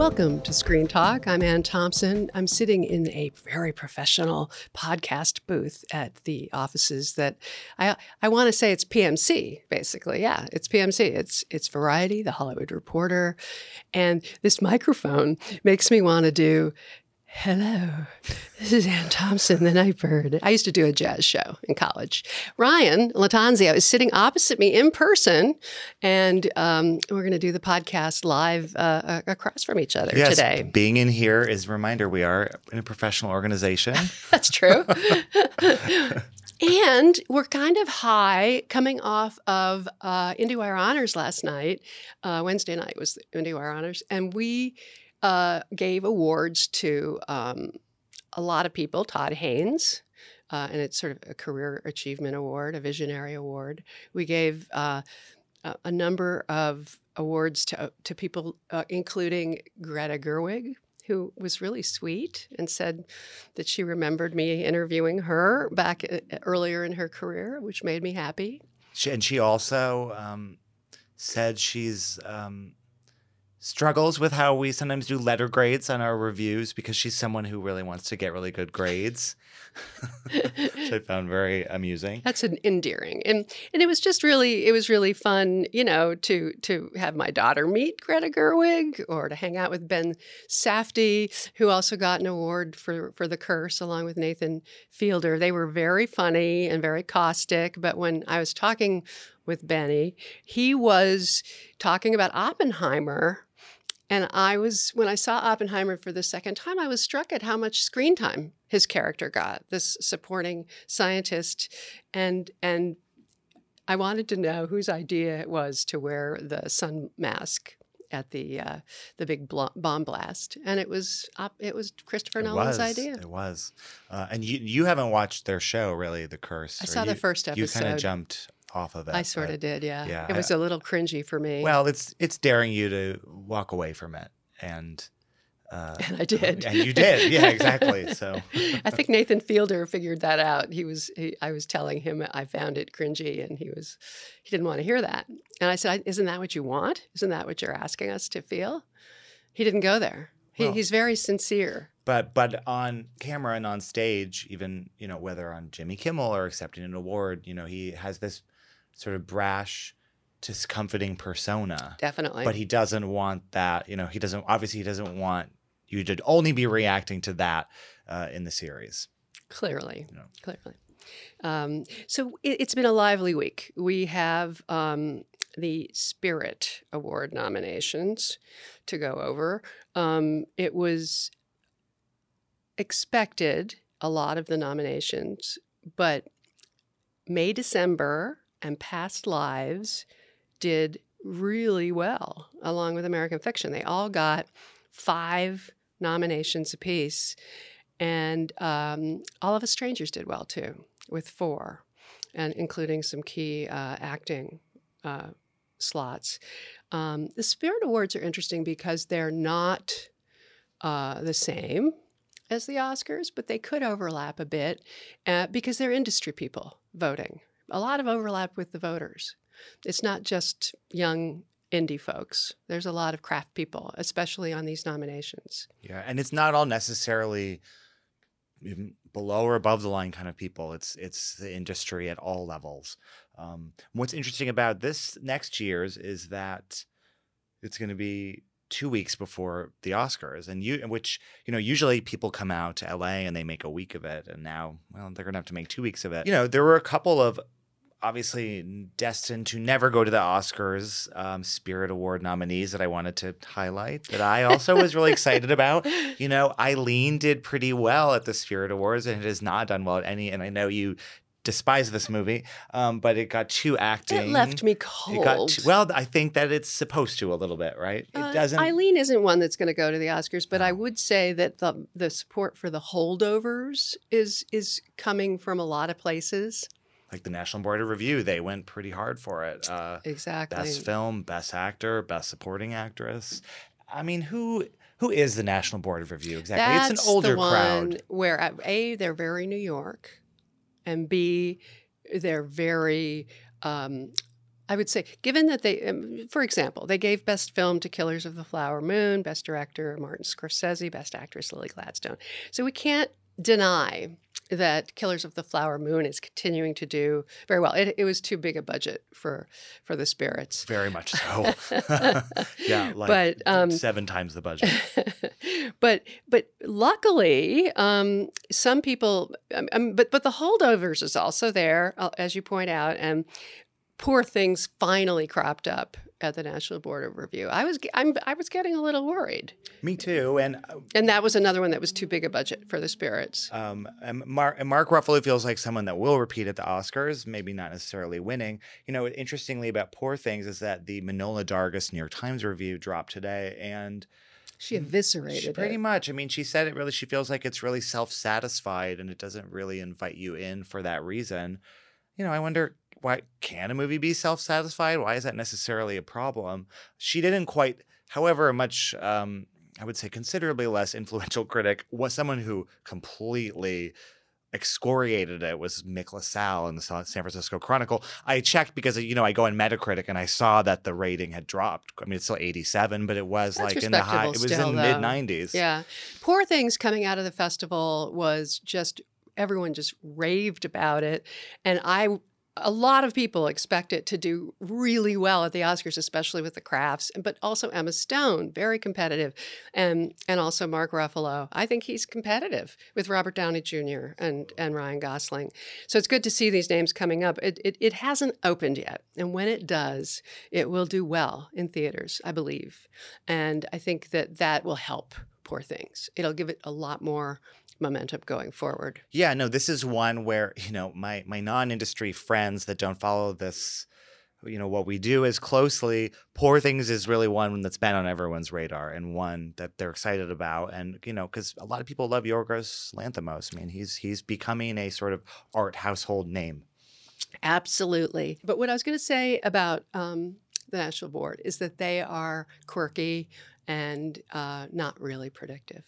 Welcome to Screen Talk. I'm Anne Thompson. I'm sitting in a very professional podcast booth at the offices that I I want to say it's PMC basically. Yeah, it's PMC. It's it's Variety, The Hollywood Reporter, and this microphone makes me want to do Hello, this is Anne Thompson, the Nightbird. I used to do a jazz show in college. Ryan Lattanzio is sitting opposite me in person, and um, we're going to do the podcast live uh, across from each other yes, today. Being in here is a reminder we are in a professional organization. That's true. and we're kind of high coming off of uh, IndieWire Honors last night. Uh, Wednesday night was IndieWire Honors, and we uh, gave awards to um, a lot of people. Todd Haynes, uh, and it's sort of a career achievement award, a visionary award. We gave uh, a, number of awards to to people, uh, including Greta Gerwig. Who was really sweet and said that she remembered me interviewing her back uh, earlier in her career, which made me happy. She, and she also um, said she's um, struggles with how we sometimes do letter grades on our reviews because she's someone who really wants to get really good grades. which I found very amusing. That's an endearing. And and it was just really it was really fun, you know, to to have my daughter meet Greta Gerwig or to hang out with Ben Safdie, who also got an award for for The Curse along with Nathan Fielder. They were very funny and very caustic, but when I was talking with Benny, he was talking about Oppenheimer and I was, when I saw Oppenheimer for the second time, I was struck at how much screen time his character got, this supporting scientist. And, and I wanted to know whose idea it was to wear the sun mask at the uh, the big bomb blast, and it was op- it was Christopher it Nolan's was, idea. It was, uh, and you you haven't watched their show really, The Curse. I saw you, the first episode. You kind of jumped off of it. I sort of did, yeah. Yeah, it was I, a little cringy for me. Well, it's it's daring you to walk away from it, and uh, and I did. And you did, yeah, exactly. So I think Nathan Fielder figured that out. He was, he, I was telling him I found it cringy, and he was, he didn't want to hear that. And I said, "Isn't that what you want? Isn't that what you're asking us to feel?" He didn't go there. He, well, he's very sincere. But but on camera and on stage, even you know whether on Jimmy Kimmel or accepting an award, you know he has this sort of brash discomforting persona. Definitely. But he doesn't want that, you know, he doesn't obviously he doesn't want you to only be reacting to that uh, in the series. Clearly. You know. Clearly. Um, so it, has been a lively week. We have um, the Spirit Award nominations to go over. Um, it was expected, a lot of the nominations, but May, December and Past Lives did really well along with American Fiction. They all got five nominations apiece. And um, All of Us Strangers did well too, with four, and including some key uh, acting uh, slots. Um, the Spirit Awards are interesting because they're not uh, the same as the Oscars, but they could overlap a bit uh, because they're industry people voting a lot of overlap with the voters. It's not just young indie folks. There's a lot of craft people, especially on these nominations. Yeah, and it's not all necessarily below or above the line kind of people. It's it's the industry at all levels. Um, what's interesting about this next year's is that it's going to be two weeks before the Oscars, and you, which you know, usually people come out to LA and they make a week of it, and now, well, they're going to have to make two weeks of it. You know, there were a couple of obviously destined to never go to the Oscars um, Spirit Award nominees that I wanted to highlight that I also was really excited about. You know, Eileen did pretty well at the Spirit Awards and it has not done well at any. And I know you despise this movie, um, but it got two acting. It left me It cold. got two, well. I think that it's supposed to a little bit, right? It Uh, doesn't. Eileen isn't one that's going to go to the Oscars, but I would say that the the support for the holdovers is is coming from a lot of places. Like the National Board of Review, they went pretty hard for it. Uh, Exactly. best film, best actor, best supporting actress. I mean, who who is the National Board of Review exactly? That's it's an older the one crowd. where uh, a they're very New York, and b they're very. Um, I would say, given that they, um, for example, they gave Best Film to Killers of the Flower Moon, Best Director Martin Scorsese, Best Actress Lily Gladstone. So we can't deny that Killers of the Flower Moon is continuing to do very well. It, it was too big a budget for for the spirits. Very much so. yeah, like But, um, seven times the budget. but but luckily, um, some people. Um, um, but but the holdovers is also there, uh, as you point out, and poor things finally cropped up at the National Board of Review. I was I'm, I was getting a little worried, Me too. And uh, and that was another one that was too big a budget for the spirits. Um, and Mark, and Mark Ruffalo feels like someone that will repeat at the Oscars, maybe not necessarily winning. You know, interestingly about Poor Things is that the Manohla Dargis New York Times review dropped today, and She eviscerated she, pretty it. much. I mean, she said it really. She feels like it's really self-satisfied, and it doesn't really invite you in for that reason. You know, I wonder why can a movie be self-satisfied? Why is that necessarily a problem? She didn't quite. However, a much um, I would say considerably less influential critic was someone who completely excoriated it was Mick LaSalle in the San Francisco Chronicle. I checked because you know I go on Metacritic and I saw that the rating had dropped. I mean, it's still 87, but it was That's like in the high. It was still, in though. mid 90s. Yeah. Poor Things coming out of the festival was just everyone just raved about it. And I a lot of people expect it to do really well at the Oscars, especially with the crafts, but also Emma Stone, very competitive, and and also Mark Ruffalo. I think he's competitive with Robert Downey Jr. and and Ryan Gosling. So it's good to see these names coming up. It it, it hasn't opened yet, and when it does, it will do well in theaters, I believe, and I think that that will help. Poor Things. It'll give it a lot more momentum going forward. Yeah, no, this is one where, you know, my my non-industry friends that don't follow this, you know, what we do as closely, Poor Things is really one that's been on everyone's radar and one that they're excited about. And, you know, because a lot of people love Yorgos Lanthimos. I mean, he's he's becoming a sort of art household name. Absolutely. But what I was going to say about um, the National Board is that they are quirky and uh, not really predictive.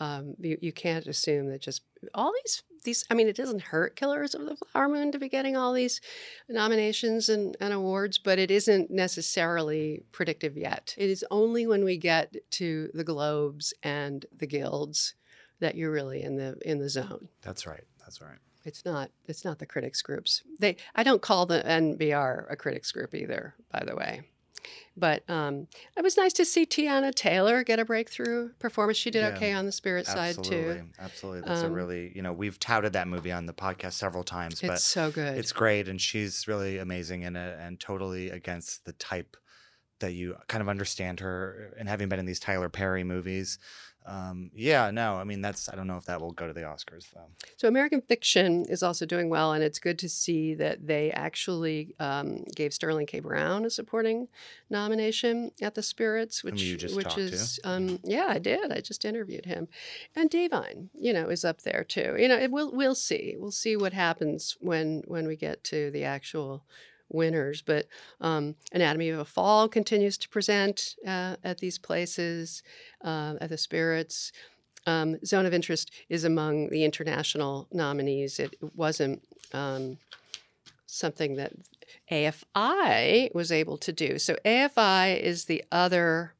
Um, you, you can't assume that just all these these. I mean, it doesn't hurt Killers of the Flower Moon to be getting all these nominations and, and awards, but it isn't necessarily predictive yet. It is only when we get to the Globes and the guilds that you're really in the in the zone. That's right. That's right. It's not. It's not the critics groups. They. I don't call the NBR a critics group either. By the way, but um, it was nice to see Teyana Taylor get a breakthrough performance. She did Yeah, okay on the spirit side too. Absolutely. That's a Um, really, you know, we've touted that movie on the podcast several times, but It's so good. It's great, and she's really amazing in it, and totally against the type that you kind of understand her. And having been in these Tyler Perry movies, um, yeah, no, I mean that's I don't know if that will go to the Oscars though. So American Fiction is also doing well, and it's good to see that they actually um, gave Sterling K. Brown a supporting nomination at the Spirits, which which is um, yeah, I did. I just interviewed him, and Da'Vine, you know, is up there too. You know, it, we'll we'll see. We'll see what happens when when we get to the actual winners. But um, Anatomy of a Fall continues to present uh, at these places, uh, at the Spirits. Um, Zone of Interest is among the international nominees. It wasn't um, something that AFI was able to do. So AFI is the other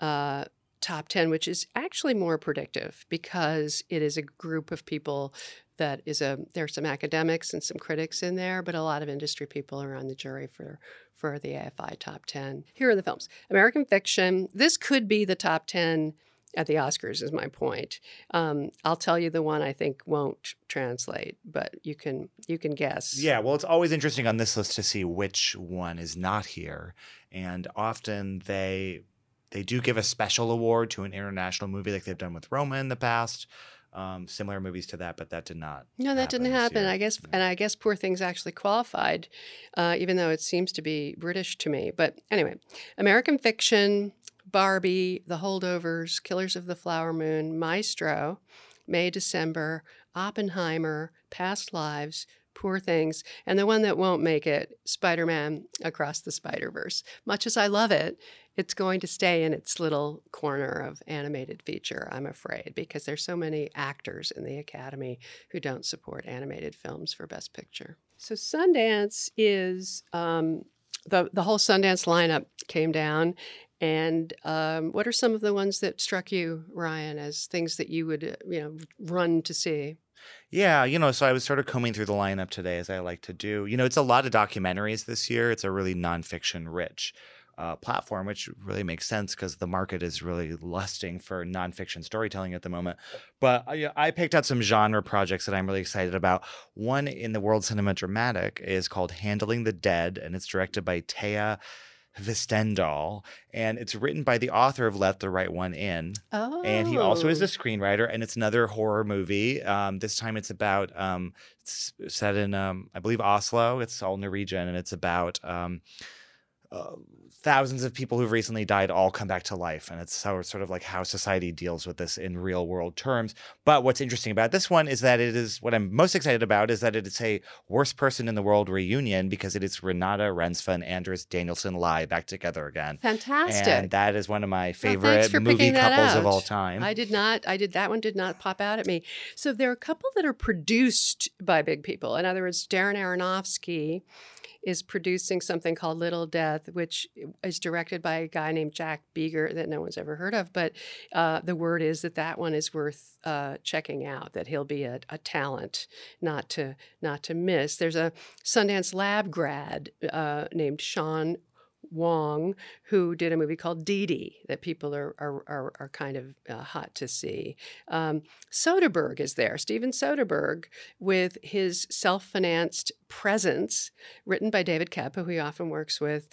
uh, top 10, which is actually more predictive because it is a group of people that is a there's some academics and some critics in there, but a lot of industry people are on the jury for for the AFI top 10. Here are the films. American Fiction. This could be the top 10 at the Oscars is my point. Um, I'll tell you the one I think won't translate, but you can you can guess. Yeah, well, it's always interesting on this list to see which one is not here, and often they they do give a special award to an international movie like they've done with Roma in the past. Um, similar movies to that, but that did not. No, that didn't happen. I guess, Yeah. and I guess Poor Things actually qualified, uh, even though it seems to be British to me. But anyway, American Fiction, Barbie, The Holdovers, Killers of the Flower Moon, Maestro, May December, Oppenheimer, Past Lives, Poor Things, and the one that won't make it, Spider Man Across the Spider Verse. Much as I love it, it's going to stay in its little corner of animated feature, I'm afraid, because there's so many actors in the Academy who don't support animated films for Best Picture. So Sundance is um, the the whole Sundance lineup came down. And um, what are some of the ones that struck you, Ryan, as things that you would, uh, you know, run to see? Yeah, you know, so I was sort of combing through the lineup today as I like to do. You know, it's a lot of documentaries this year. It's a really nonfiction rich uh, platform, which really makes sense because the market is really lusting for nonfiction storytelling at the moment. But I, I picked out some genre projects that I'm really excited about. One in the World Cinema Dramatic is called Handling the Dead, and it's directed by Thea Hvistendahl, and it's written by the author of Let the Right One In. Oh, And he also is a screenwriter, and it's another horror movie. Um, this time it's about um, it's set in um, I believe Oslo. It's all Norwegian, and it's about um, uh, thousands of people who've recently died all come back to life, and it's so sort of like how society deals with this in real world terms. But what's interesting about this one is that it is what I'm most excited about is that it is a worst person in the world reunion because it is Renate Reinsve and Anders Danielsen Lie back together again. fantastic. And that is one of my favorite for movie couples of all time. I did not. I did that one. Did not pop out at me. So there are a couple that are produced by big people. In other words, Darren Aronofsky is producing something called Little Death, which is directed by a guy named Jack Begert that no one's ever heard of. But uh, the word is that that one is worth uh, checking out. That he'll be a, a talent not to not to miss. There's a Sundance Lab grad uh, named Sean Wang, who did a movie called Dee Dee that people are are, are, are kind of uh, hot to see. Um, Soderbergh is there, Steven Soderbergh, with his self-financed Presence, written by David Koepp, who he often works with.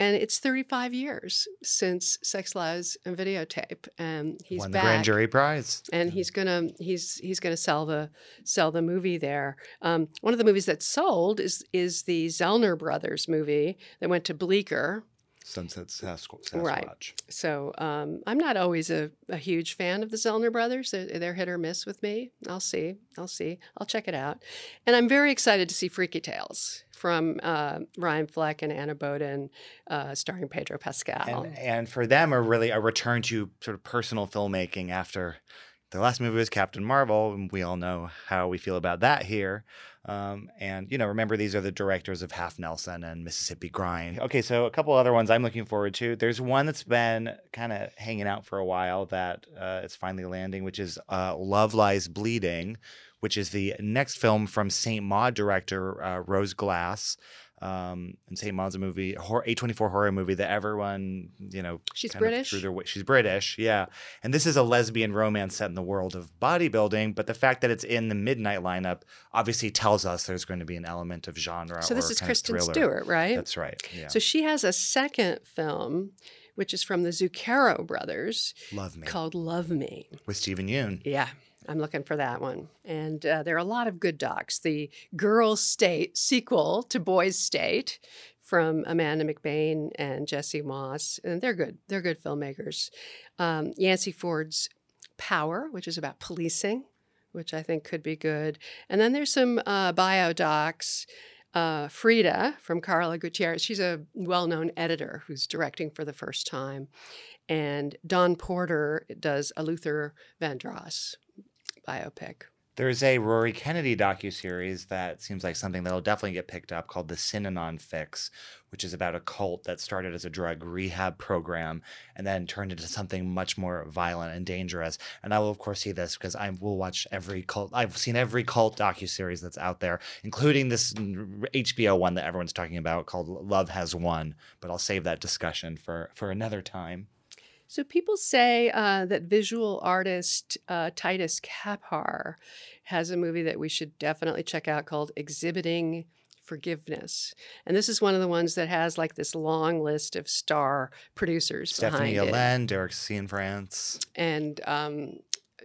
And it's 35 years since Sex, Lies, and Videotape, and he's Won the back grand jury prize. and he's gonna he's he's gonna sell the sell the movie there. Um, one of the movies that sold is is the Zellner brothers movie that went to Bleecker. Sunset Sasqu- Sasquatch. Right. So um, I'm not always a, a huge fan of the Zellner brothers. They're, they're hit or miss with me. I'll see. I'll see. I'll check it out. And I'm very excited to see Freaky Tales from uh, Ryan Fleck and Anna Boden, uh, starring Pedro Pascal. And, and for them, a really a return to sort of personal filmmaking after their last movie was Captain Marvel, and we all know how we feel about that here. Um, and you know, remember these are the directors of Half Nelson and Mississippi Grind. Okay, so a couple other ones I'm looking forward to. There's one that's been kind of hanging out for a while that uh, it's finally landing, which is uh, Love Lies Bleeding, which is the next film from Saint Maud director uh, Rose Glass. Um, and Saint a movie, horror, A24 horror movie that everyone, you know, She's British? their She's British, yeah. And this is a lesbian romance set in the world of bodybuilding, but the fact that it's in the midnight lineup obviously tells us there's going to be an element of genre. so this is Kristen. Stewart, right? That's right. Yeah. So she has a second film, which is from the Zuchero brothers, Love Me called Love Me. with Steven Yeun. Yeah, I'm looking for that one. And uh, there are a lot of good docs. The Girls State sequel to Boys State from Amanda McBaine and Jesse Moss, and they're good. They're good filmmakers. Um, Yancey Ford's Power, which is about policing, which I think could be good. And then there's some uh, bio docs. Uh, Frida from Carla Gutierrez. She's a well known editor who's directing for the first time. And Dawn Porter does a Luther Vandross biopic. There's a Rory Kennedy docuseries that seems like something that'll definitely get picked up called The Synanon Fix, which is about a cult that started as a drug rehab program and then turned into something much more violent and dangerous. And I will of course see this because I will watch every cult. I've seen every cult docuseries that's out there, including this HBO one that everyone's talking about called Love Has Won. But I'll save that discussion for for another time. So people say uh, that visual artist uh, Titus Kaphar has a movie that we should definitely check out called Exhibiting Forgiveness. And this is one of the ones that has like this long list of star producers Stephanie behind it. Allain, Derek Cianfrance. and um,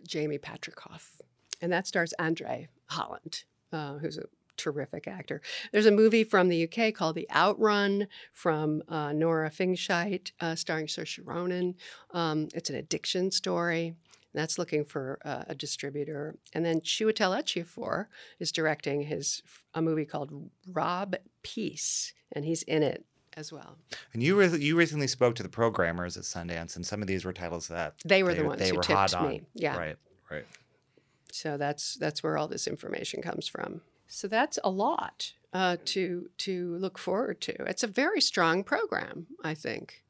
Jamie Patricof. and that stars Andre Holland, uh, who's a terrific actor. There's a movie from the UK called The Outrun from uh, Nora Fingscheidt, uh, starring Saoirse Ronan. Um, it's an addiction story. That's looking for uh, a distributor. And then Chiwetel Ejiofor is directing his a movie called Rob Peace, and he's in it as well. And you re- you recently spoke to the programmers at Sundance, and some of these were titles that They were the ones they who were tipped hot on. me. Yeah. right, right. So that's that's where all this information comes from. So that's a lot uh, to to look forward to. It's a very strong program, I think.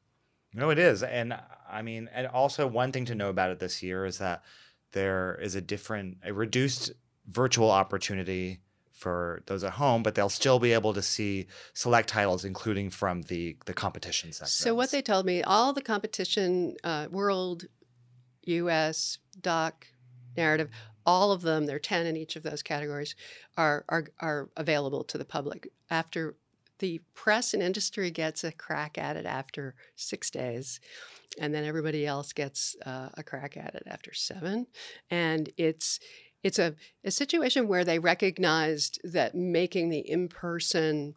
No, it is, and I mean, and also one thing to know about it this year is that there is a different, a reduced virtual opportunity for those at home, but they'll still be able to see select titles, including from the the competition segments. So what they told me, all the competition, uh, world, U.S. doc, narrative, all of them, there are ten in each of those categories, are are are available to the public. After the press and industry gets a crack at it after six days, and then everybody else gets uh, a crack at it after seven, and it's it's a, a situation where they recognized that making the in-person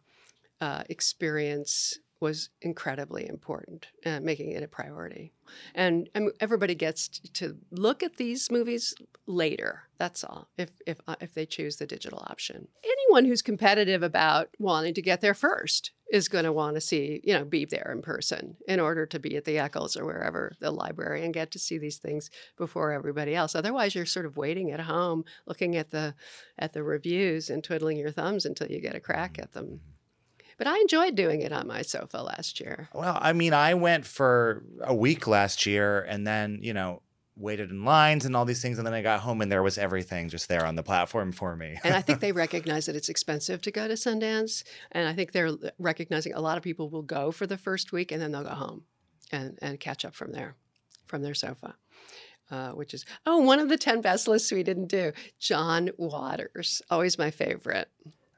uh, experience was incredibly important, uh, making it a priority. And, and everybody gets t- to look at these movies later. That's all. If if uh, if they choose the digital option, anyone who's competitive about wanting to get there first is going to want to see, you know, be there in person in order to be at the Eccles or wherever the library and get to see these things before everybody else. Otherwise, you're sort of waiting at home, looking at the at the reviews and twiddling your thumbs until you get a crack at them. But I enjoyed doing it on my sofa last year. Well, I mean, I went for a week last year, and then you know waited in lines and all these things, and then I got home and there was everything just there on the platform for me. and I think they recognize that it's expensive to go to Sundance, and I think they're recognizing a lot of people will go for the first week and then they'll go home and and catch up from there, from their sofa. Uh, which is oh one of the 10 best lists we didn't do john waters always my favorite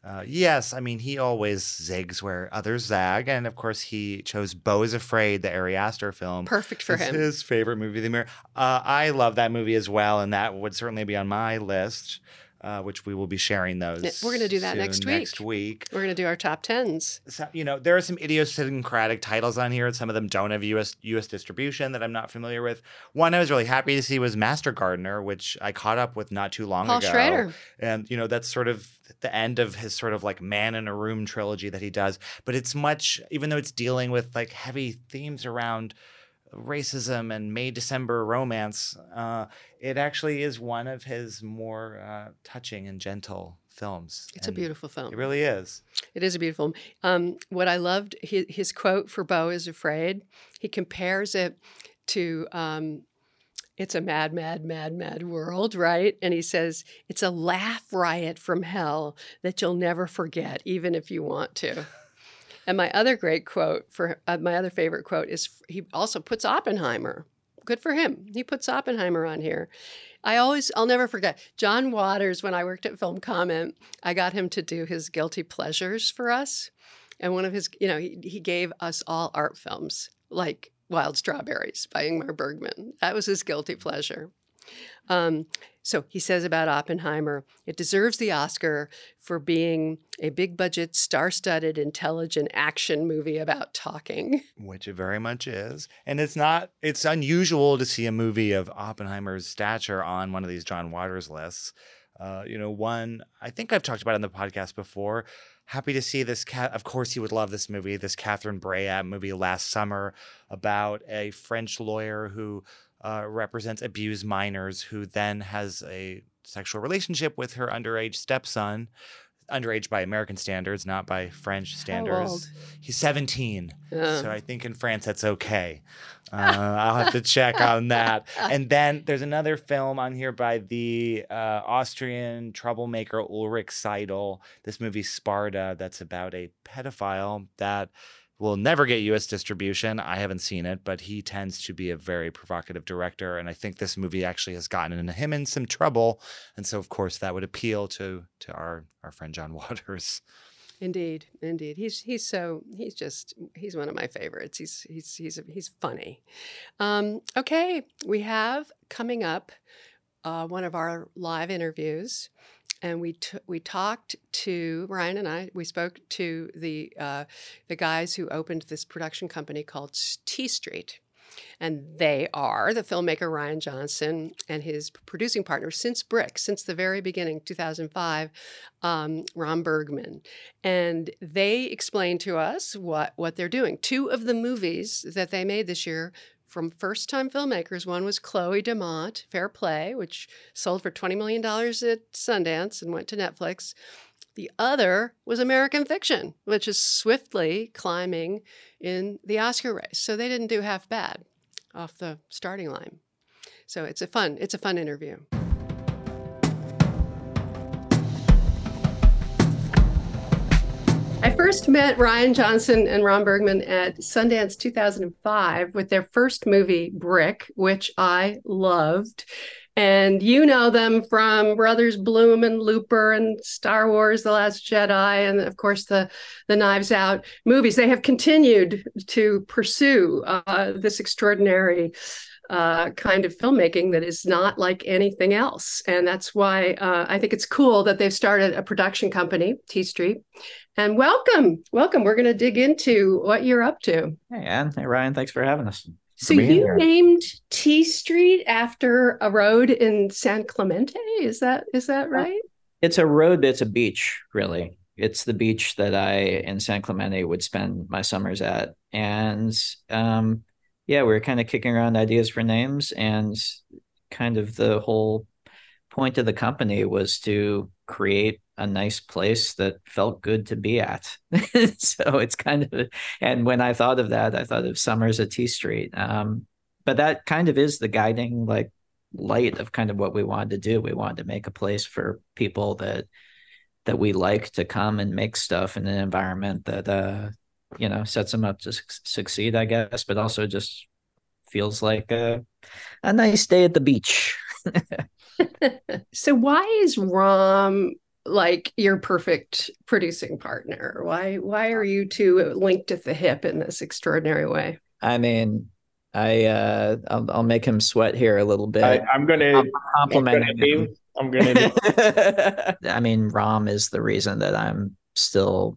Uh, yes, I mean he always zigs where others zag, and of course he chose "Beau is Afraid," the Ari Aster film. perfect for It's him his favorite movie of the year. Uh, I love that movie as well, and that would certainly be on my list, uh, which we will be sharing those. We're gonna do that next week. Next week. we're going to do our top 10s So, you know, there are some idiosyncratic titles on here. Some of them don't have U.S. U.S. distribution that I'm not familiar with. One I was really happy to see was Master Gardener, which I caught up with not too long paul ago. schrader And you know, that's sort of the end of his sort of like man in a room trilogy that he does. But it's much, even though it's dealing with like heavy themes around racism and May December romance, uh, it actually is one of his more uh, touching and gentle films. it's a beautiful film It really is. It is a beautiful. Film. Um, what I loved his, his quote for Beau is afraid. He compares it to um, "It's a mad, mad, mad, mad world," right? And he says it's a laugh riot from hell that you'll never forget, even if you want to. And my other great quote for uh, my other favorite quote is he also puts Oppenheimer. Good for him. He puts Oppenheimer on here. I always, I'll never forget John Waters. When I worked at Film Comment, I got him to do his guilty pleasures for us. And one of his, you know, he, he gave us all art films like Wild Strawberries by Ingmar Bergman. That was his guilty pleasure. Um, so he says about Oppenheimer, it deserves the Oscar for being a big budget, star studded, intelligent action movie about talking. Which it very much is. And it's not, it's unusual to see a movie of Oppenheimer's stature on one of these John Waters lists. Uh, you know, one, I think I've talked about on the podcast before. Happy to see this. Cat, of course, he would love this movie, this Catherine Breillat movie last summer about a French lawyer who uh, represents abused minors who then has a sexual relationship with her underage stepson. Underage by American standards, not by French standards. He's 17. Uh, So I think in France that's okay. Uh, I'll have to check on that. And then there's another film on here by the uh, Austrian troublemaker Ulrich Seidl. This movie Sparta, that's about a pedophile that will never get U.S. distribution. I haven't seen it, but he tends to be a very provocative director, and I think this movie actually has gotten him in some trouble. And so, of course, that would appeal to to our our friend John Waters. Indeed, indeed. He's he's so he's just he's one of my favorites. He's he's he's he's funny. Um, okay, we have coming up uh, one of our live interviews, and we t- we talked to Ryan and I. We spoke to the uh, the guys who opened this production company called T Street. And they are the filmmaker Rian Johnson and his producing partner since Brick, since the very beginning, 2005, um, Ram Bergman. And they explained to us what, what they're doing. Two of the movies that they made this year from first time filmmakers. One was Chloe Domont, Fair Play, which sold for $20 million at Sundance and went to Netflix. The other was American Fiction, which is swiftly climbing in the Oscar race. So they didn't do half bad off the starting line. So it's a fun, it's a fun interview. I first met Rian Johnson and Ram Bergman at Sundance 2005 with their first movie, Brick, which I loved. And you know them from Brothers Bloom and Looper and Star Wars: The Last Jedi, and of course the the Knives Out movies. They have continued to pursue uh, this extraordinary uh, kind of filmmaking that is not like anything else. And that's why uh, I think it's cool that they've started a production company, T Street. And welcome, welcome. We're going to dig into what you're up to. Hey, Anne. Hey, Ryan. Thanks for having us. So you here. named T Street after a road in San Clemente. Is that is that right? It's a road. It's a beach, really. It's the beach that I in San Clemente would spend my summers at, and um, yeah, we are kind of kicking around ideas for names, and kind of the whole point of the company was to create a nice place that felt good to be at. so it's kind of, and when I thought of that, I thought of Summers at T Street. Um, but that kind of is the guiding like light of kind of what we wanted to do. We wanted to make a place for people that that we like to come and make stuff in an environment that uh, you know sets them up to su- succeed i guess but also just feels like a, a nice day at the beach. So why is Ram like your perfect producing partner? Why why are you two linked at the hip in this extraordinary way? I mean i uh i'll, I'll make him sweat here a little bit. I, am gonna compliment him. i'm gonna i mean Ram is the reason that i'm still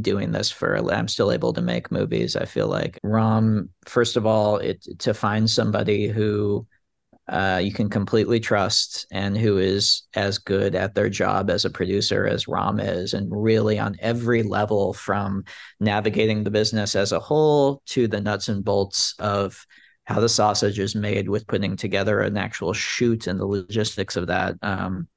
doing this for i'm still able to make movies i feel like. Ram first of all it to find somebody who uh, you can completely trust and who is as good at their job as a producer as Ram is and really on every level from navigating the business as a whole to the nuts and bolts of how the sausage is made with putting together an actual shoot and the logistics of that um,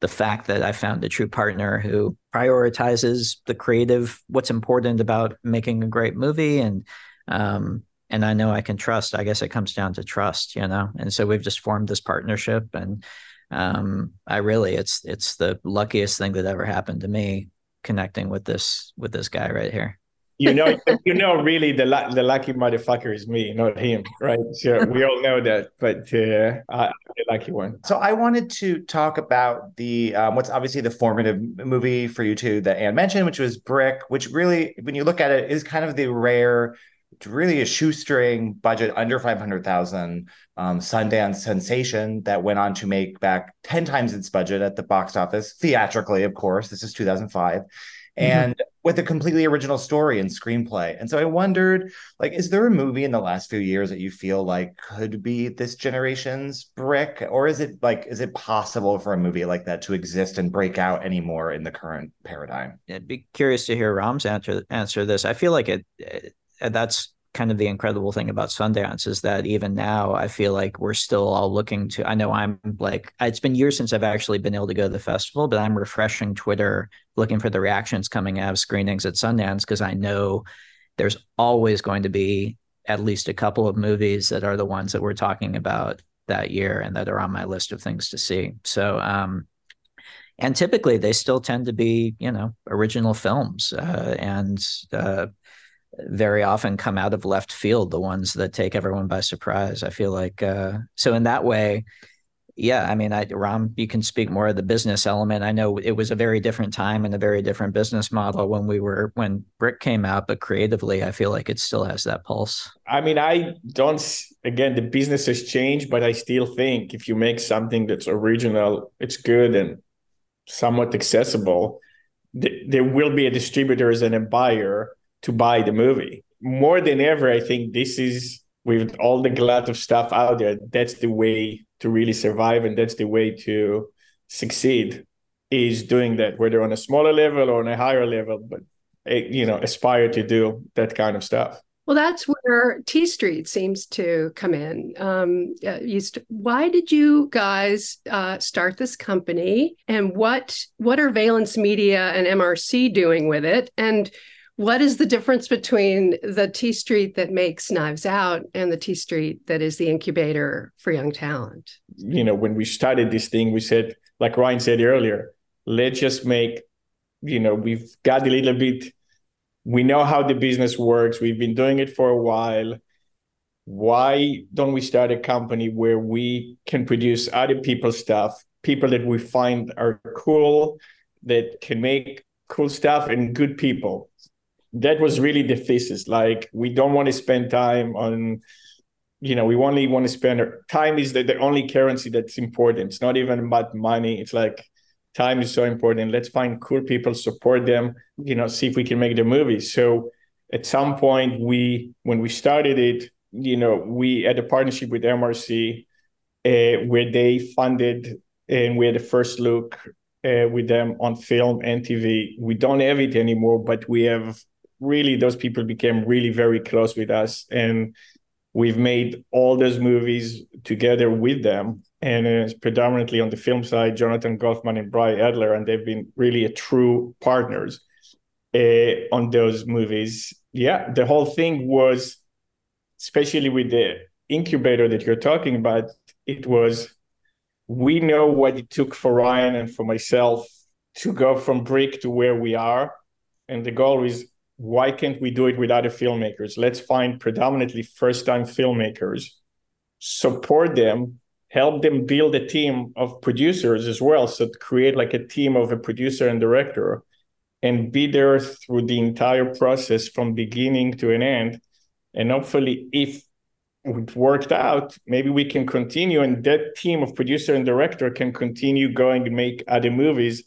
the fact that I found a true partner who prioritizes the creative, what's important about making a great movie, and um, and I know I can trust. I guess it comes down to trust, you know. And so we've just formed this partnership, and um, I really, it's it's the luckiest thing that ever happened to me connecting with this with this guy right here you know, you know, really the the lucky motherfucker is me, not him, right? So we all know that, but uh, I'm the lucky one. So I wanted to talk about the um, what's obviously the formative movie for you two that Anne mentioned, which was Brick, which really, when you look at it, is kind of the rare it's really a shoestring budget under 500,000 um, Sundance sensation that went on to make back 10 times its budget at the box office theatrically of course this is 2005 Mm-hmm. and. With a completely original story and screenplay. And so I wondered, like, is there a movie in the last few years that you feel like could be this generation's brick, or is it like, is it possible for a movie like that to exist and break out anymore in the current paradigm? I'd be curious to hear Ram's answer answer this. I feel like it, it that's kind of the incredible thing about Sundance is that even now I feel like we're still all looking to I know I'm like it's been years since I've actually been able to go to the festival, but I'm refreshing Twitter looking for the reactions coming out of screenings at Sundance because I know there's always going to be at least a couple of movies that are the ones that we're talking about that year and that are on my list of things to see. So um and typically they still tend to be, you know, original films uh, and uh, very often come out of left field, the ones that take everyone by surprise. I feel like uh, so in that way, yeah, I mean, I, Ram, you can speak more of the business element. I know it was a very different time and a very different business model when we were when Brick came out, but creatively, I feel like it still has that pulse. I mean, I don't. Again, the business has changed, but I still think if you make something that's original, it's good and somewhat accessible. Th- there will be a distributor and a buyer to buy the movie. More than ever, I think this is with all the glut of stuff out there. That's the way to really survive and that's the way to succeed is doing that whether on a smaller level or on a higher level but eh, you know aspire to do that kind of stuff well that's where t street seems to come in um, st- why did you guys uh, start this company and what what are valence media and mrc doing with it and what is the difference between the T Street that makes Knives Out and the T Street that is the incubator for young talent? You know, when we started this thing, we said, like Ryan said earlier, let's just make, you know, we've got a little bit, we know how the business works, we've been doing it for a while. Why don't we start a company where we can produce other people's stuff, people that we find are cool, that can make cool stuff and good people that was really the thesis. Like we don't want to spend time on, you know, we only want to spend time is the, the only currency that's important. It's not even about money. It's like time is so important. Let's find cool people, support them, you know, see if we can make the movie. So at some point we when we started it, you know, we had a partnership with MRC uh, where they funded and we had the first look uh, with them on film and TV. We don't have it anymore, but we have really those people became really very close with us and we've made all those movies together with them. And it's predominantly on the film side Jonathan Golfman and brian adler and they've been really a true partners uh, on those movies. Yeah the whole thing was especially with the incubator that you're talking about it was we know what it took for ryan and for myself to go from brick to where we are. And the goal is why can't we do it with other filmmakers? Let's find predominantly first time filmmakers, support them, help them build a team of producers as well. So create like a team of a producer and director and be there through the entire process from beginning to an end. And hopefully, if it worked out, maybe we can continue and that team of producer and director can continue going and make other movies.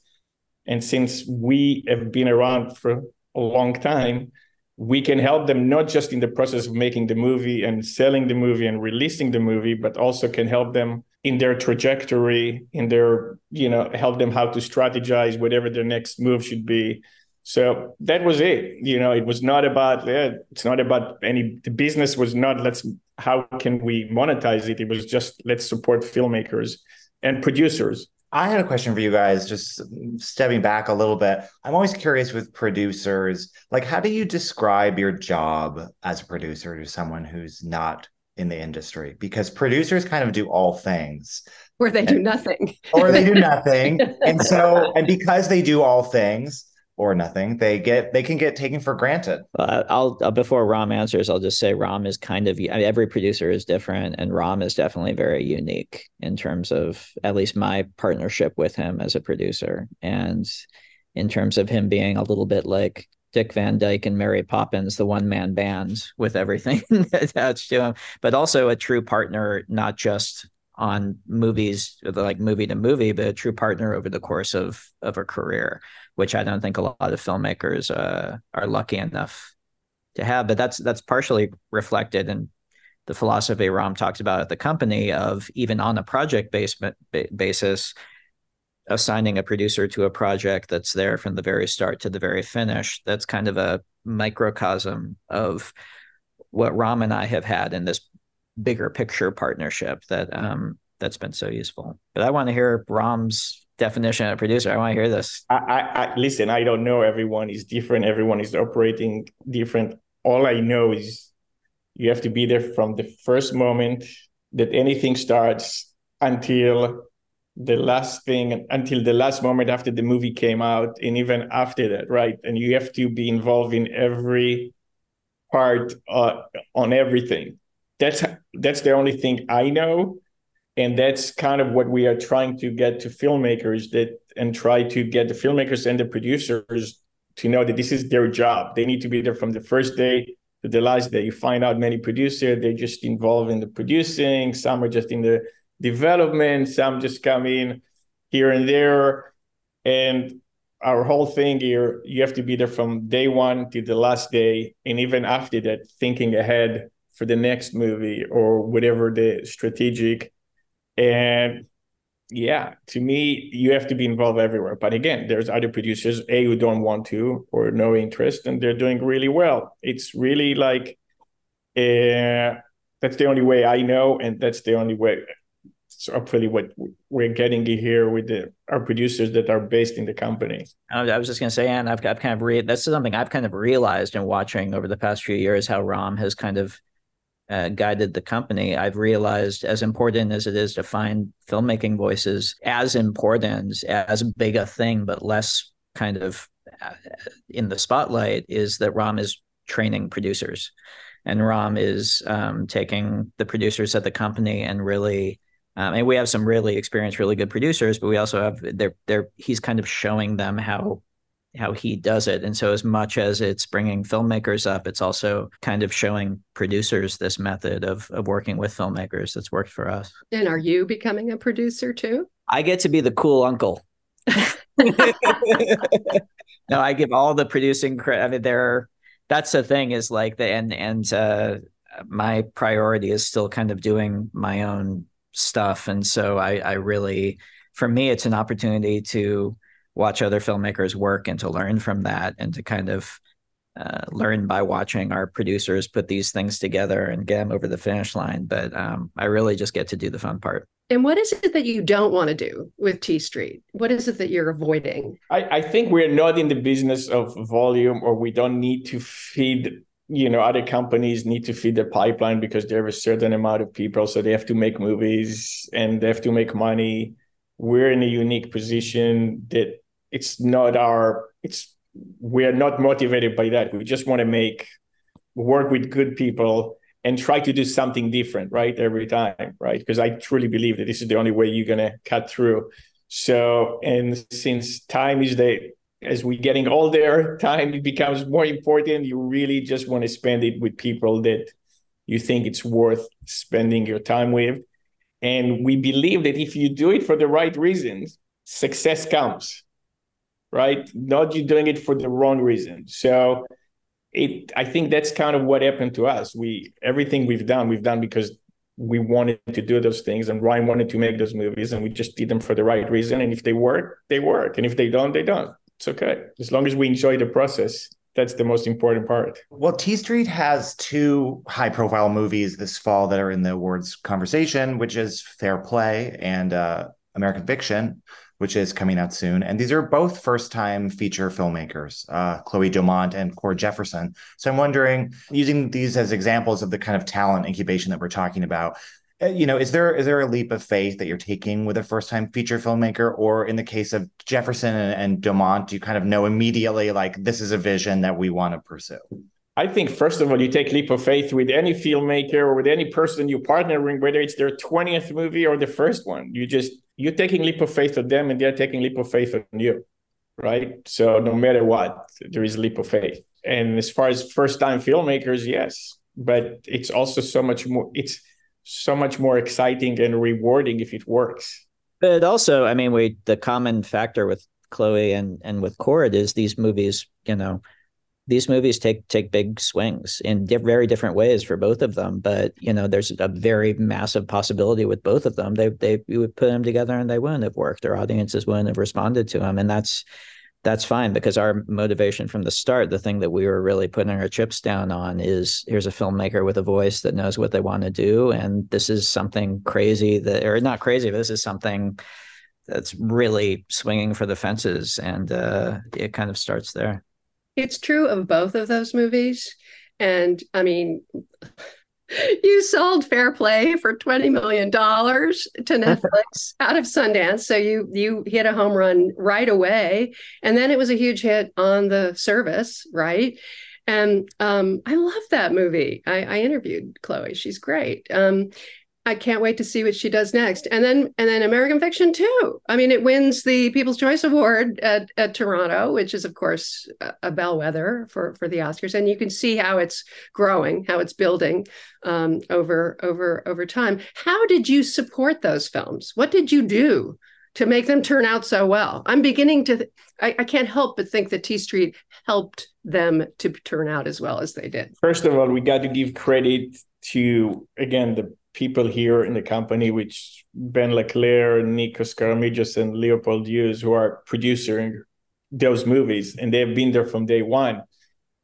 And since we have been around for a long time, we can help them not just in the process of making the movie and selling the movie and releasing the movie, but also can help them in their trajectory, in their, you know, help them how to strategize whatever their next move should be. So that was it. You know, it was not about it's not about any the business was not let's how can we monetize it? It was just let's support filmmakers and producers I had a question for you guys, just stepping back a little bit. I'm always curious with producers, like, how do you describe your job as a producer to someone who's not in the industry? Because producers kind of do all things. Or they do nothing. or they do nothing. and so, and because they do all things, or nothing, they get they can get taken for granted. Uh, I'll uh, before Ram answers, I'll just say Ram is kind of I mean, every producer is different, and Ram is definitely very unique in terms of at least my partnership with him as a producer, and in terms of him being a little bit like Dick Van Dyke and Mary Poppins, the one man band with everything attached to him, but also a true partner, not just on movies like movie to movie, but a true partner over the course of of a career which I don't think a lot of filmmakers uh, are lucky enough to have. But that's that's partially reflected in the philosophy Ram talks about at the company of even on a project base, basis, assigning a producer to a project that's there from the very start to the very finish. That's kind of a microcosm of what Ram and I have had in this bigger picture partnership that um, that's been so useful. But I want to hear Ram's definition of producer. I want to hear this. I, I, I, listen. I don't know. Everyone is different. Everyone is operating different. All I know is you have to be there from the first moment that anything starts until the last thing until the last moment after the movie came out and even after that right and you have to be involved in every part uh, on everything that's that's the only thing i know. And that's kind of what we are trying to get to filmmakers that and try to get the filmmakers and the producers to know that this is their job. They need to be there from the first day to the last day. You find out many producers they're just involved in the producing. Some are just in the development. Some just come in here and there. And our whole thing here you have to be there from day one to the last day. And even after that thinking ahead for the next movie or whatever the strategic and yeah, to me, you have to be involved everywhere. But again, there's other producers a who don't want to or no interest, and they're doing really well. It's really like uh, that's the only way I know, and that's the only way. It's hopefully what we're getting here with the our producers that are based in the company. I was just going to say, and I've, I've kind of re- that's something I've kind of realized in watching over the past few years how Ram has kind of uh, guided the company, I've realized as important as it is to find filmmaking voices, as important, as big a thing, but less kind of uh, in the spotlight, is that Ram is training producers. And Ram is um, taking the producers at the company and really um, and we have some really experienced, really good producers, but we also have they're they're he's kind of showing them how how he does it. And so, as much as it's bringing filmmakers up, it's also kind of showing producers this method of, of working with filmmakers that's worked for us. And are you becoming a producer too? I get to be the cool uncle. no, I give all the producing credit. I mean, there, that's the thing is like the, and, and, uh, my priority is still kind of doing my own stuff. And so I, I really, for me, it's an opportunity to, watch other filmmakers work and to learn from that and to kind of uh, learn by watching our producers put these things together and get them over the finish line. But um, I really just get to do the fun part. And what is it that you don't want to do with T Street? What is it that you're avoiding? I, I think we're not in the business of volume, or we don't need to feed. You know, other companies need to feed the pipeline because they have a certain amount of people, so they have to make movies and they have to make money. We're in a unique position that it's not our it's we're not motivated by that. We just want to make work with good people and try to do something different right every time right? Because i truly believe that this is the only way you're going to cut through. So and since time is the as we're getting older time becomes more important. You really just want to spend it with people that you think it's worth spending your time with. And we believe that if you do it for the right reasons success comes right? Not you doing it for the wrong reason. So it I think that's kind of what happened to us. We everything we've done, we've done because we wanted to do those things and Rian wanted to make those movies and we just did them for the right reason. And if they work, they work. And if they don't, they don't. It's okay. As long as we enjoy the process. That's the most important part. Well, T Street has two high profile movies this fall that are in the awards conversation, which is Fair Play and uh, American Fiction which is coming out soon. And these are both first time feature filmmakers, uh, Chloe Domont and Cord Jefferson. So I'm wondering, using these as examples of the kind of talent incubation that we're talking about, uh, you know, is there is there a leap of faith that you're taking with a first time feature filmmaker, or in the case of Jefferson and, and Domont, do you kind of know immediately like this is a vision that we want to pursue? I think first of all, you take leap of faith with any filmmaker or with any person you partnering, with whether it's their 20th movie or the first one. You just you're taking leap of faith on them and they're taking leap of faith on you right? So no matter what there is leap of faith. And as far as first time filmmakers yes but it's also so much more it's so much more exciting and rewarding if it works. But also i mean we the common factor with chloe and and with cord is these movies you know these movies take take big swings in di- very different ways for both of them. But you know, there's a very massive possibility with both of them. They they you would put them together and they wouldn't have worked. Their audiences wouldn't have responded to them, and that's that's fine because our motivation from the start, the thing that we were really putting our chips down on, is here's a filmmaker with a voice that knows what they want to do, and this is something crazy that, or not crazy, but this is something that's really swinging for the fences, and uh, it kind of starts there. It's true of both of those movies. And I mean, you sold Fair Play for $20 million to Netflix out of Sundance. So you you hit a home run right away. And then it was a huge hit on the service, right? And um, I love that movie. I, I interviewed Chloe. She's great. Um, I can't wait to see what she does next. And then and then American Fiction too. I mean, it wins the People's Choice Award at, at Toronto, which is of course a, bellwether for for the Oscars. And you can see how it's growing, how it's building um, over over over time. How did you support those films? What did you do to make them turn out so well? I'm beginning to. I, I can't help but think that T Street helped them to turn out as well as they did. First of all, we got to give credit to again the people here in the company, which Ben LeClair, Nikos Karamigios, and Leopold Hughes, who are producing those movies, and they've been there from day one.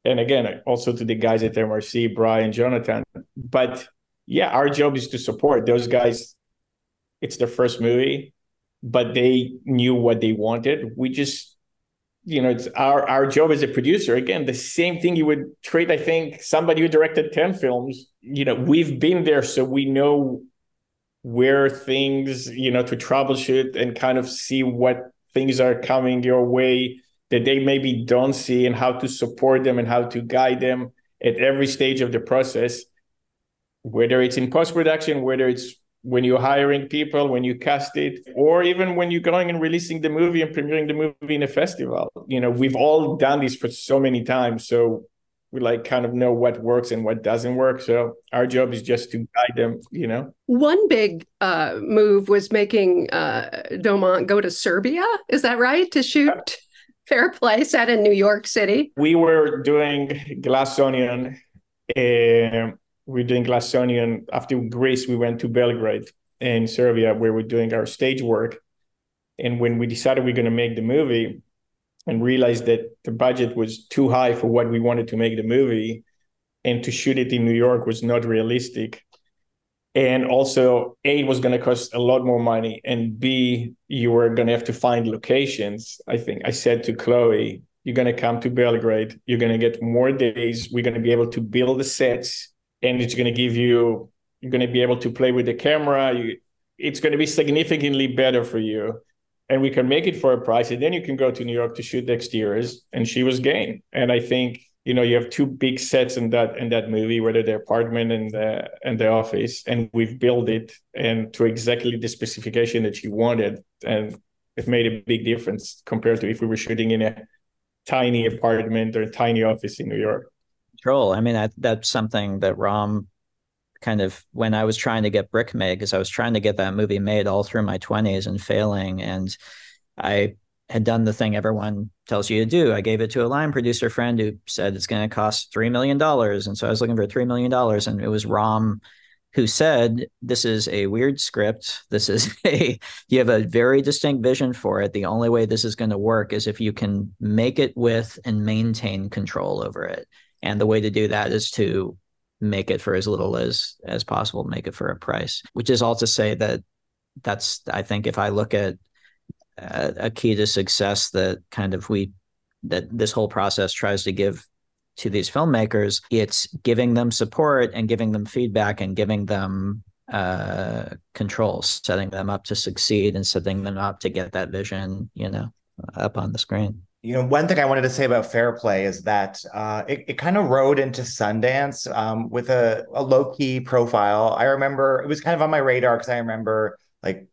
And again, also to the guys at MRC, Brian, Jonathan. But yeah, our job is to support those guys. It's their first movie, but they knew what they wanted. We just you know, it's our our job as a producer. Again, the same thing you would treat, I think, somebody who directed 10 films. You know, we've been there, so we know where things, you know, to troubleshoot and kind of see what things are coming your way that they maybe don't see and how to support them and how to guide them at every stage of the process, whether it's in post production, whether it's when you're hiring people, when you cast it, or even when you're going and releasing the movie and premiering the movie in a festival. You know, we've all done this for so many times. So we like kind of know what works and what doesn't work. So our job is just to guide them, you know. One big uh, move was making uh, Domont go to Serbia. Is that right? To shoot Fair Play set in New York City? We were doing Glass Onion. Uh, we're doing Glass Onion. After Greece, we went to Belgrade in Serbia where we're doing our stage work. And when we decided we are going to make the movie and realized that the budget was too high for what we wanted to make the movie and to shoot it in New York was not realistic. And also, A, was going to cost a lot more money. And B, you were going to have to find locations. I think I said to Chloe, you're going to come to Belgrade. You're going to get more days. We're going to be able to build the sets and it's going to give you you're going to be able to play with the camera. You, it's going to be significantly better for you. And we can make it for a price and then you can go to new york to shoot the exteriors and she was game. And i think you know you have two big sets in that in that movie whether the apartment and the and the office and we've built it and to exactly the specification that she wanted and it made a big difference compared to if we were shooting in a tiny apartment or a tiny office in new york control. I mean, that that's something that Ram kind of when I was trying to get Brick made, because I was trying to get that movie made all through my twenties and failing, and I had done the thing everyone tells you to do. I gave it to a line producer friend who said it's going to cost three million dollars, and so I was looking for three million dollars, and it was Ram who said this is a weird script this is a you have a very distinct vision for it the only way this is going to work is if you can make it with and maintain control over it and the way to do that is to make it for as little as as possible make it for a price which is all to say that that's i think if i look at uh, a key to success that kind of we that this whole process tries to give to these filmmakers it's giving them support and giving them feedback and giving them uh, controls setting them up to succeed and setting them up to get that vision you know up on the screen you know, one thing I wanted to say about Fair Play is that uh, it, it kind of rode into Sundance um, with a, a low key profile. I remember it was kind of on my radar because I remember like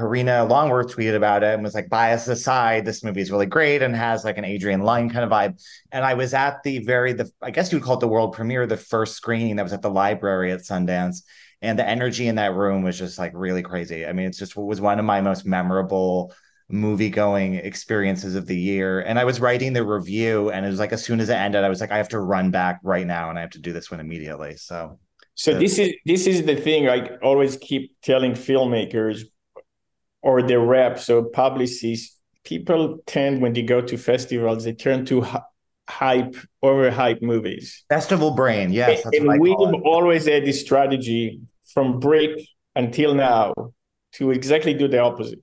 Karina Longworth tweeted about it and was like, bias aside, this movie is really great and has like an Adrian Lyne kind of vibe. And I was at the very, the I guess you would call it the world premiere, the first screening that was at the library at Sundance. And the energy in that room was just like really crazy. I mean, it's just was one of my most memorable movie going experiences of the year. And I was writing the review, and it was like as soon as it ended, I was like, I have to run back right now, and I have to do this one immediately. So, so this is this is the thing I always keep telling filmmakers or the reps or publicists. People tend when they go to festivals, they turn to hype overhype movies. Festival brain, yes. and we've always had this strategy from Brick until now to exactly do the opposite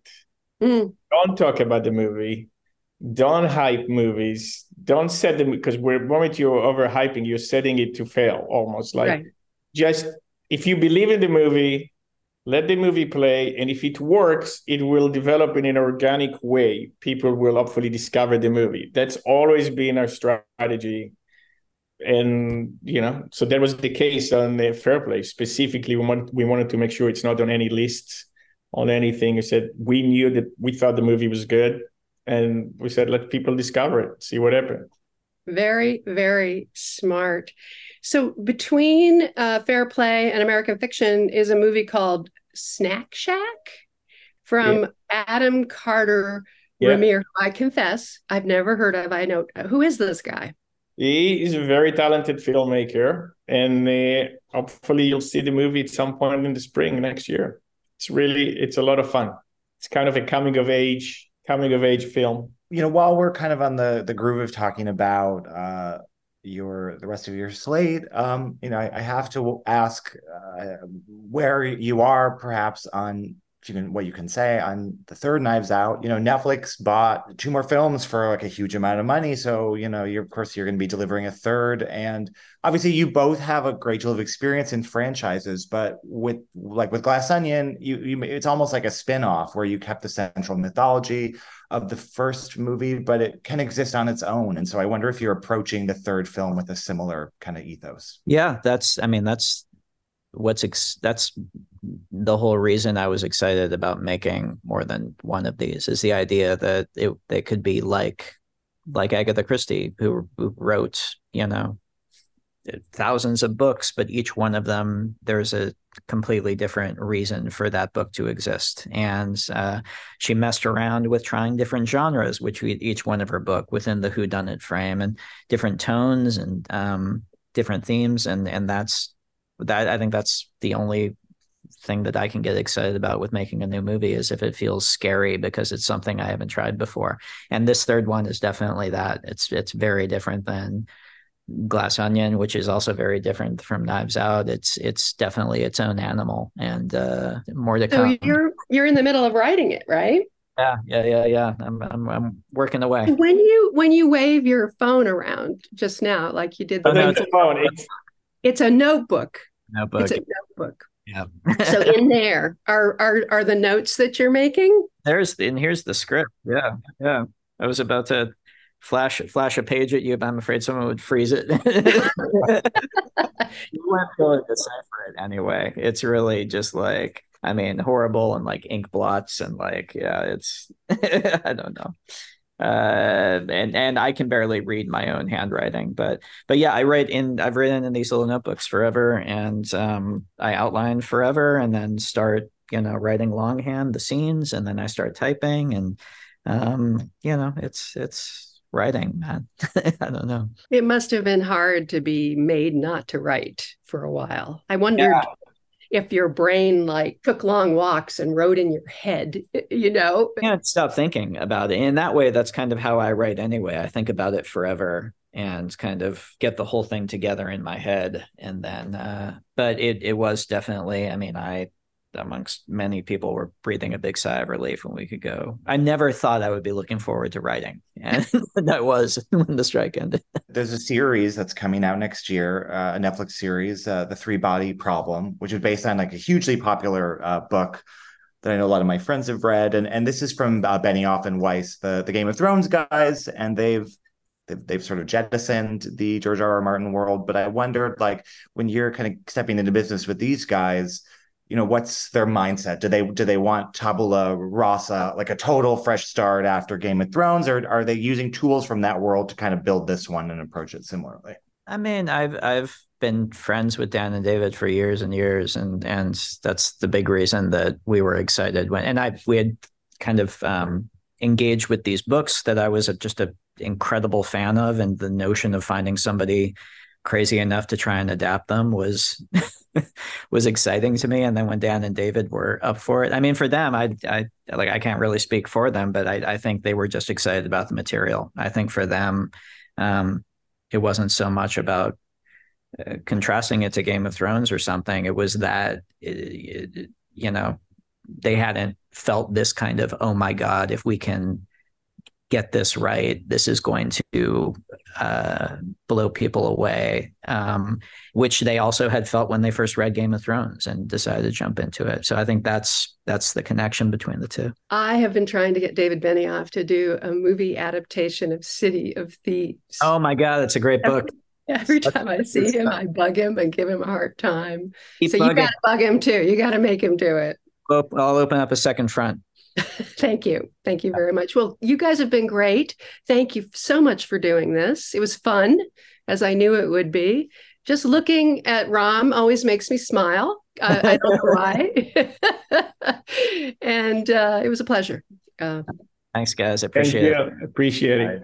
Mm. Don't talk about the movie. Don't hype movies. Don't set them because we're the moment you're overhyping, you're setting it to fail almost. Like right. just if you believe in the movie, let the movie play, and if it works, it will develop in an organic way. People will hopefully discover the movie. That's always been our strategy and you know, so that was the case on the Fair Play. Specifically, we want we wanted to make sure it's not on any lists, on anything. We said we knew that we thought the movie was good, and we said let people discover it, see what happens. Very, very smart. So between uh, Fair Play and American Fiction is a movie called Snack Shack from yeah. Adam Carter yeah. Rehmeier. I confess, I've never heard of. I know who is this guy. He is a very talented filmmaker, and uh, hopefully you'll see the movie at some point in the spring next year. It's really it's a lot of fun. It's kind of a coming of age coming of age film. You know, while we're kind of on the the groove of talking about uh, your the rest of your slate, um, you know, I, I have to ask uh, where you are perhaps on you can what you can say on the third knives out you know netflix bought two more films for like a huge amount of money so you know you're of course you're going to be delivering a third and obviously you both have a great deal of experience in franchises but with like with glass onion you, you it's almost like a spin-off where you kept the central mythology of the first movie but it can exist on its own and so i wonder if you're approaching the third film with a similar kind of ethos. Yeah that's i mean that's what's ex- that's the whole reason I was excited about making more than one of these is the idea that it they could be like like Agatha Christie who, who wrote you know thousands of books but each one of them there's a completely different reason for that book to exist. And uh, she messed around with trying different genres which we, each one of her book within the who done it frame and different tones and um, different themes. And and that's that I think that's the only thing that I can get excited about with making a new movie is if it feels scary because it's something I haven't tried before. And this third one is definitely that. It's it's very different than Glass Onion, which is also very different from Knives Out. It's it's definitely its own animal and uh, more to come. So you're you're in the middle of writing it, right? Yeah, yeah, yeah, yeah. I'm I'm I'm working away. When you when you wave your phone around just now, like you did the, oh, the phone, it's it's a notebook notebook. It's a notebook. Yeah. so in there are are are the notes that you're making? There's and here's the script. Yeah. Yeah. I was about to flash flash a page at you, but I'm afraid someone would freeze it. you won't to decipher it anyway. It's really just like I mean, horrible and like ink blots and like yeah, it's I don't know uh, and and I can barely read my own handwriting. But but yeah, I write in. I've written in these little notebooks forever, and um, I outline forever, and then start you know writing longhand the scenes, and then I start typing, and um, you know it's it's writing, man. I don't know. It must have been hard to be made not to write for a while. I wondered. Yeah if your brain like took long walks and wrote in your head, you know? Can't stop thinking about it. In that way, that's kind of how I write anyway. I think about it forever and kind of get the whole thing together in my head. And then, uh, but it, it was definitely, I mean, I amongst many people were breathing a big sigh of relief when we could go. I never thought I would be looking forward to writing, and that was when the strike ended. There's a series that's coming out next year, uh, a Netflix series, uh, "The Three Body Problem," which is based on like a hugely popular uh, book that I know a lot of my friends have read, and and this is from uh, Benioff and Weiss, the the Game of Thrones guys, and they've they've, they've sort of jettisoned the George R. R. Martin world. But I wondered, like, when you're kind of stepping into business with these guys you know what's their mindset? Do they do they want tabula rasa like a total fresh start after game of thrones or are they using tools from that world to kind of build this one and approach it similarly? I mean i've i've been friends with dan and david for years and years and and that's the big reason that we were excited when and i we had kind of um, engaged with these books that i was just an incredible fan of and the notion of finding somebody crazy enough to try and adapt them was was exciting to me. And then when Dan and David were up for it, I mean, for them, I, I like I can't really speak for them, but I, I think they were just excited about the material. I think for them, um, it wasn't so much about uh, contrasting it to Game of Thrones or something. It was that it, it, you know they hadn't felt this kind of oh my god if we can get this right, this is going to uh, blow people away, um, which they also had felt when they first read Game of Thrones and decided to jump into it. So I think that's that's the connection between the two. I have been trying to get David Benioff to do a movie adaptation of City of Thieves. Oh my God, that's a great book. Every time I see him, I bug him and give him a hard time. Keep so you got to bug him too. You got to make him do it. I'll open up a second front. Thank you. Thank you very much. Well, you guys have been great. Thank you so much for doing this. It was fun, as I knew it would be. Just looking at Ram always makes me smile. Uh, I don't know why. and uh, it was a pleasure. Uh, Thanks, guys. I Thank appreciate you. it. Appreciate it.